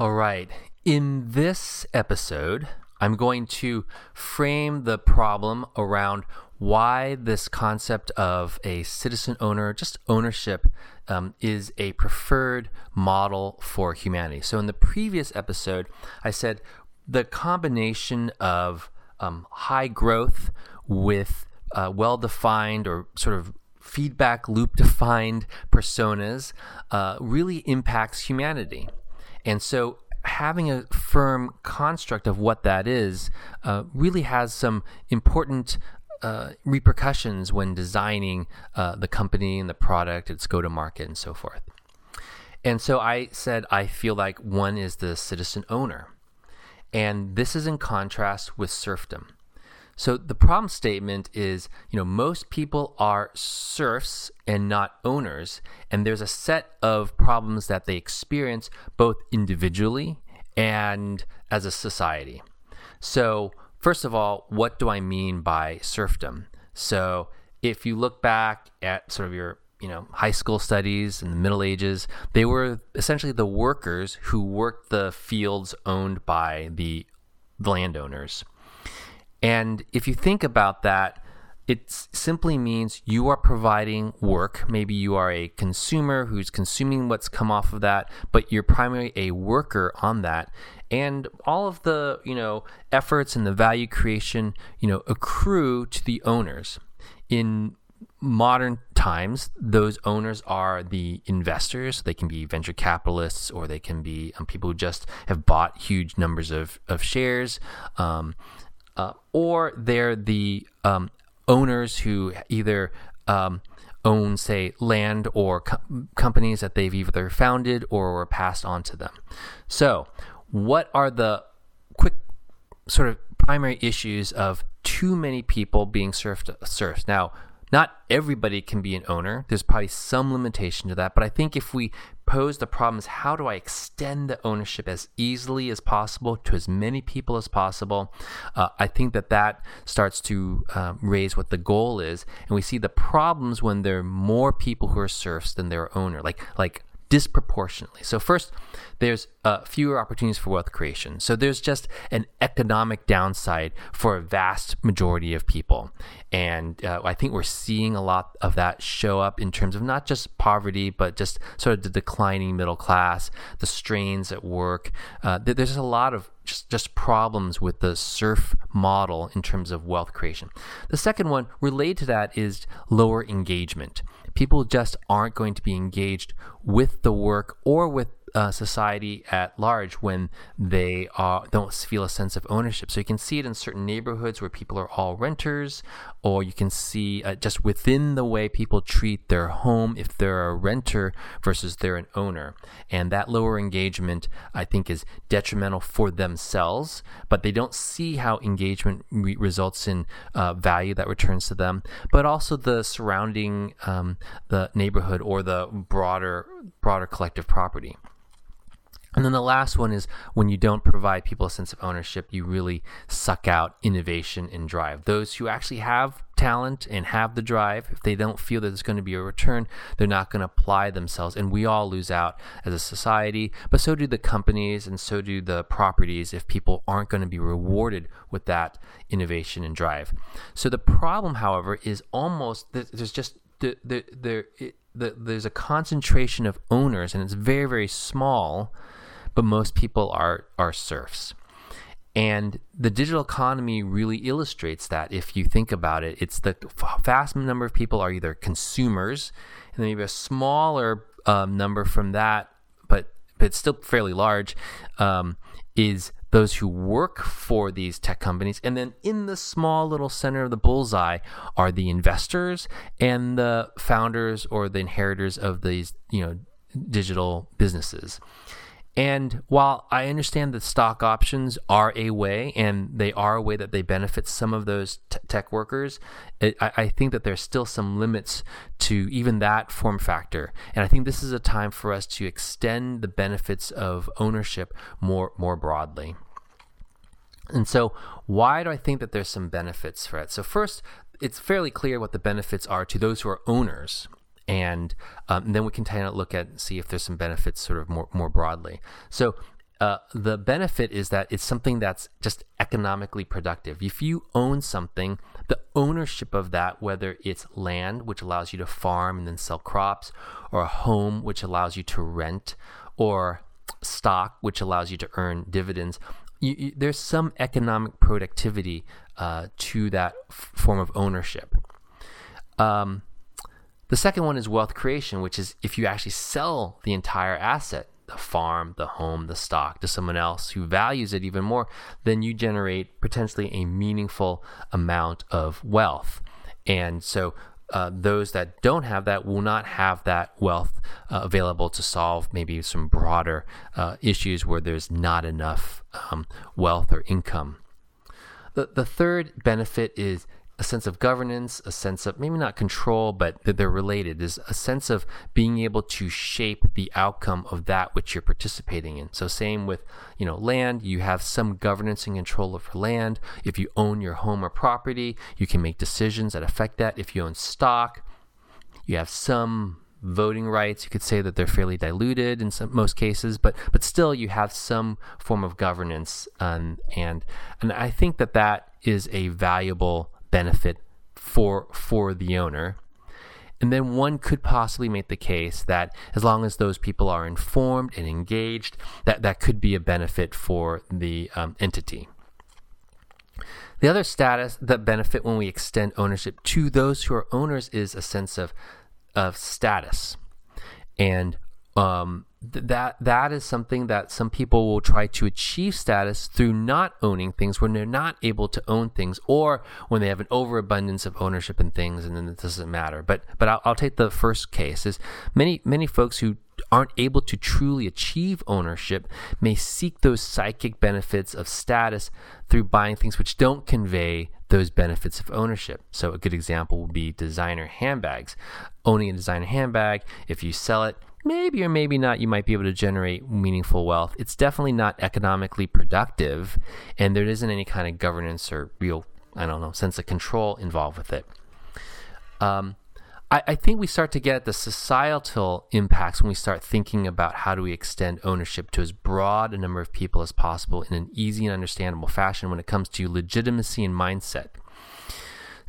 All right. In this episode, I'm going to frame the problem around why this concept of a citizen owner, just ownership, um, is a preferred model for humanity. So, in the previous episode, I said the combination of um, high growth with uh, well defined or sort of feedback loop defined personas uh, really impacts humanity. And so having a firm construct of what that is uh, really has some important uh, repercussions when designing uh, the company and the product, its go to market, and so forth. And so I said, I feel like one is the citizen owner. And this is in contrast with serfdom. So the problem statement is, you know, most people are serfs and not owners, and there's a set of problems that they experience both individually and as a society. So, first of all, what do I mean by serfdom? So, if you look back at sort of your you know high school studies in the middle ages they were essentially the workers who worked the fields owned by the landowners and if you think about that, it simply means you are providing work. Maybe you are a consumer who's consuming what's come off of that, but you're primarily a worker on that. And all of the, you know, efforts and the value creation, you know, accrue to the owners. In modern times, those owners are the investors. They can be venture capitalists or they can be um, people who just have bought huge numbers of, of shares. Um, uh, or they're the um, owners who either um, own, say, land or co- companies that they've either founded or were passed on to them. So, what are the quick sort of primary issues of too many people being serfed serfs? Now, not everybody can be an owner. There's probably some limitation to that, but I think if we the problem is how do I extend the ownership as easily as possible to as many people as possible, uh, I think that that starts to um, raise what the goal is, and we see the problems when there are more people who are serfs than their owner, like like disproportionately. So, first, there's uh, fewer opportunities for wealth creation. So, there's just an economic downside for a vast majority of people. And uh, I think we're seeing a lot of that show up in terms of not just poverty, but just sort of the declining middle class, the strains at work. Uh, there's a lot of just, just problems with the serf model in terms of wealth creation. The second one related to that is lower engagement people just aren't going to be engaged with the work or with uh, society at large when they uh, don't feel a sense of ownership. So you can see it in certain neighborhoods where people are all renters, or you can see uh, just within the way people treat their home if they're a renter versus they're an owner. And that lower engagement, I think, is detrimental for themselves, but they don't see how engagement re- results in uh, value that returns to them, but also the surrounding um, the neighborhood or the broader broader collective property. And then the last one is when you don't provide people a sense of ownership, you really suck out innovation and drive. Those who actually have talent and have the drive, if they don't feel that there's going to be a return, they're not going to apply themselves. And we all lose out as a society, but so do the companies and so do the properties if people aren't going to be rewarded with that innovation and drive. So the problem, however, is almost there's just there, there, there's a concentration of owners and it's very, very small but most people are are serfs. And the digital economy really illustrates that. If you think about it, it's the vast number of people are either consumers, and then maybe a smaller um, number from that, but but still fairly large, um, is those who work for these tech companies. And then in the small little center of the bullseye are the investors and the founders or the inheritors of these, you know, digital businesses. And while I understand that stock options are a way, and they are a way that they benefit some of those t- tech workers, it, I, I, think that there's still some limits to even that form factor. And I think this is a time for us to extend the benefits of ownership more more broadly. And so, why do I think that there's some benefits for it? So, first, it's fairly clear what the benefits are to those who are owners and, um, and then we can kind of look at see if there's some benefits sort of more more broadly. So uh, the benefit is that it's something that's just economically productive. If you own something, the ownership of that, whether it's land, which allows you to farm and then sell crops, or a home, which allows you to rent, or stock, which allows you to earn dividends, you, you, there's some economic productivity uh, to that f- form of ownership. Um, the second one is wealth creation, which is if you actually sell the entire asset, the farm, the home, the stock to someone else who values it even more, then you generate potentially a meaningful amount of wealth. And so uh, those that don't have that will not have that wealth uh, available to solve maybe some broader uh, issues where there's not enough um, wealth or income. The, the third benefit is a sense of governance, a sense of maybe not control, but that they're related, is a sense of being able to shape the outcome of that which you're participating in. So same with, you know, land, you have some governance and control over land. If you own your home or property, you can make decisions that affect that. If you own stock, you have some voting rights. You could say that they're fairly diluted in some, most cases, but but still you have some form of governance, um, and and I think that that is a valuable benefit for for the owner. And then one could possibly make the case that as long as those people are informed and engaged, that that could be a benefit for the um, entity. The other status that benefit when we extend ownership to those who are owners is a sense of of status, and um, th- that that is something that some people will try to achieve status through not owning things when they're not able to own things, or when they have an overabundance of ownership in things, and then it doesn't matter. But but I'll, I'll take the first case: is many many folks who aren't able to truly achieve ownership may seek those psychic benefits of status through buying things which don't convey those benefits of ownership. So, a good example would be designer handbags. Owning a designer handbag, if you sell it, maybe or maybe not you might be able to generate meaningful wealth. It's definitely not economically productive, and there isn't any kind of governance or real, I don't know, sense of control involved with it. Um, I, I think we start to get the societal impacts when we start thinking about how do we extend ownership to as broad a number of people as possible in an easy and understandable fashion when it comes to legitimacy and mindset.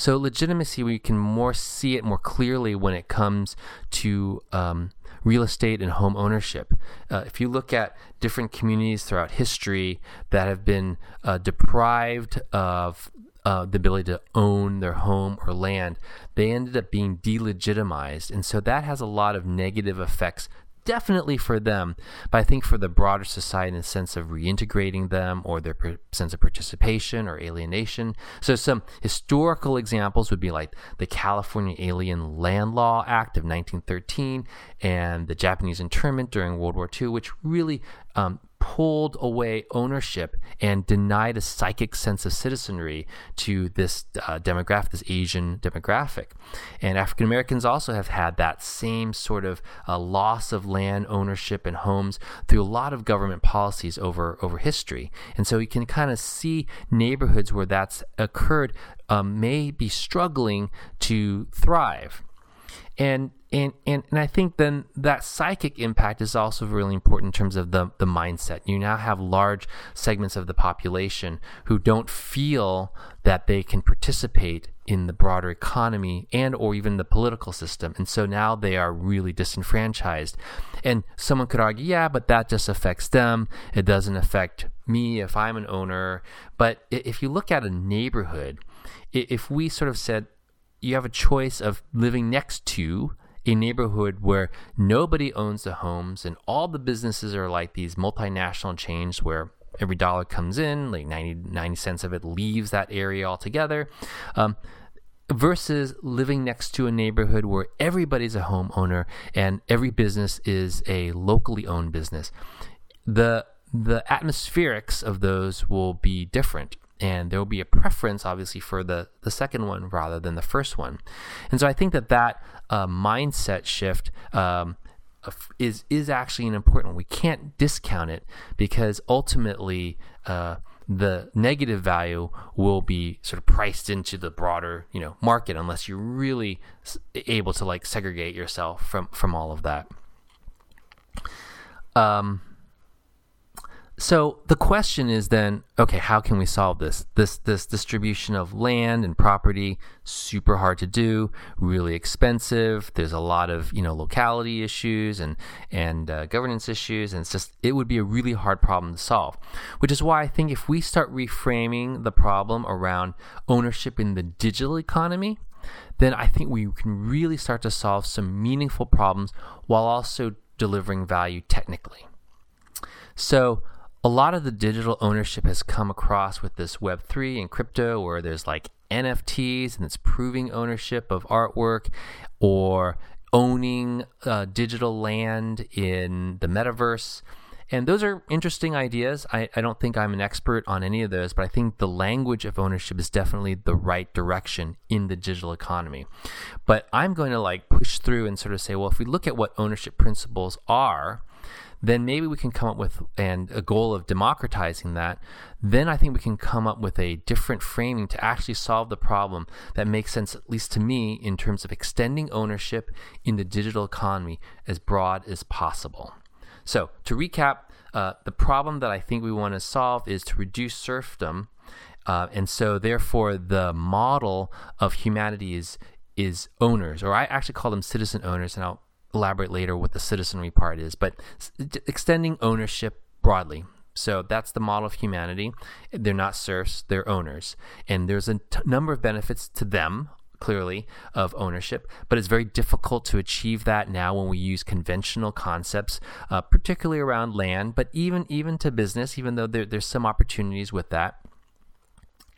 So legitimacy, we can more see it more clearly when it comes to um, real estate and home ownership. Uh, if you look at different communities throughout history that have been uh, deprived of uh, the ability to own their home or land, they ended up being delegitimized. And so that has a lot of negative effects definitely for them, but I think for the broader society in the sense of reintegrating them or their per- sense of participation or alienation. So some historical examples would be like the California Alien Land Law Act of 1913 and the Japanese internment during World War II, which really um, pulled away ownership and denied a psychic sense of citizenry to this uh, demographic, this Asian demographic. And African Americans also have had that same sort of uh, loss of land ownership and homes through a lot of government policies over, over history. And so you can kind of see neighborhoods where that's occurred um, may be struggling to thrive. And and, and and I think then that psychic impact is also really important in terms of the the mindset. You now have large segments of the population who don't feel that they can participate in the broader economy and or even the political system. And so now they are really disenfranchised. And someone could argue, yeah, but that just affects them. It doesn't affect me if I'm an owner. But if you look at a neighborhood, if we sort of said you have a choice of living next to a neighborhood where nobody owns the homes and all the businesses are like these multinational chains where every dollar comes in, like 90, 90 cents of it leaves that area altogether. Um, versus living next to a neighborhood where everybody's a homeowner and every business is a locally owned business. The the atmospherics of those will be different and there will be a preference obviously for the the second one rather than the first one. And so i think that that uh, mindset shift um, is is actually an important one. We can't discount it because ultimately uh, the negative value will be sort of priced into the broader you know market unless you're really able to like segregate yourself from from all of that. Um so the question is then, okay, how can we solve this? This this distribution of land and property super hard to do, really expensive. There's a lot of you know locality issues and and uh, governance issues, and it's just it would be a really hard problem to solve. Which is why I think if we start reframing the problem around ownership in the digital economy, then I think we can really start to solve some meaningful problems while also delivering value technically. So a lot of the digital ownership has come across with this Web3 and crypto, where there's like NFTs and it's proving ownership of artwork or owning uh, digital land in the metaverse. And those are interesting ideas. I, I don't think I'm an expert on any of those, but I think the language of ownership is definitely the right direction in the digital economy. But I'm going to like push through and sort of say, well, if we look at what ownership principles are, then maybe we can come up with and a goal of democratizing that then i think we can come up with a different framing to actually solve the problem that makes sense at least to me in terms of extending ownership in the digital economy as broad as possible. So to recap uh, the problem that i think we want to solve is to reduce serfdom uh, and so therefore the model of humanity is is owners or i actually call them citizen owners and i'll elaborate later what the citizenry part is, but extending ownership broadly. So that's the model of humanity. They're not serfs, they're owners. And there's a t- number of benefits to them, clearly, of ownership, but it's very difficult to achieve that now when we use conventional concepts, uh, particularly around land, but even, even to business, even though there, there's some opportunities with that.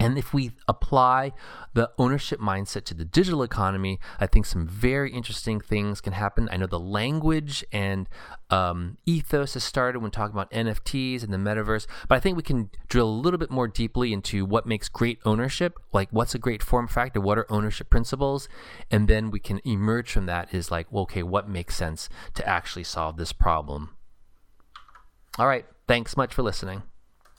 And if we apply the ownership mindset to the digital economy, I think some very interesting things can happen. I know the language and um, ethos has started when talking about NFTs and the metaverse, but I think we can drill a little bit more deeply into what makes great ownership, like what's a great form factor, what are ownership principles, and then we can emerge from that is like, well, okay, what makes sense to actually solve this problem? All right, thanks much for listening.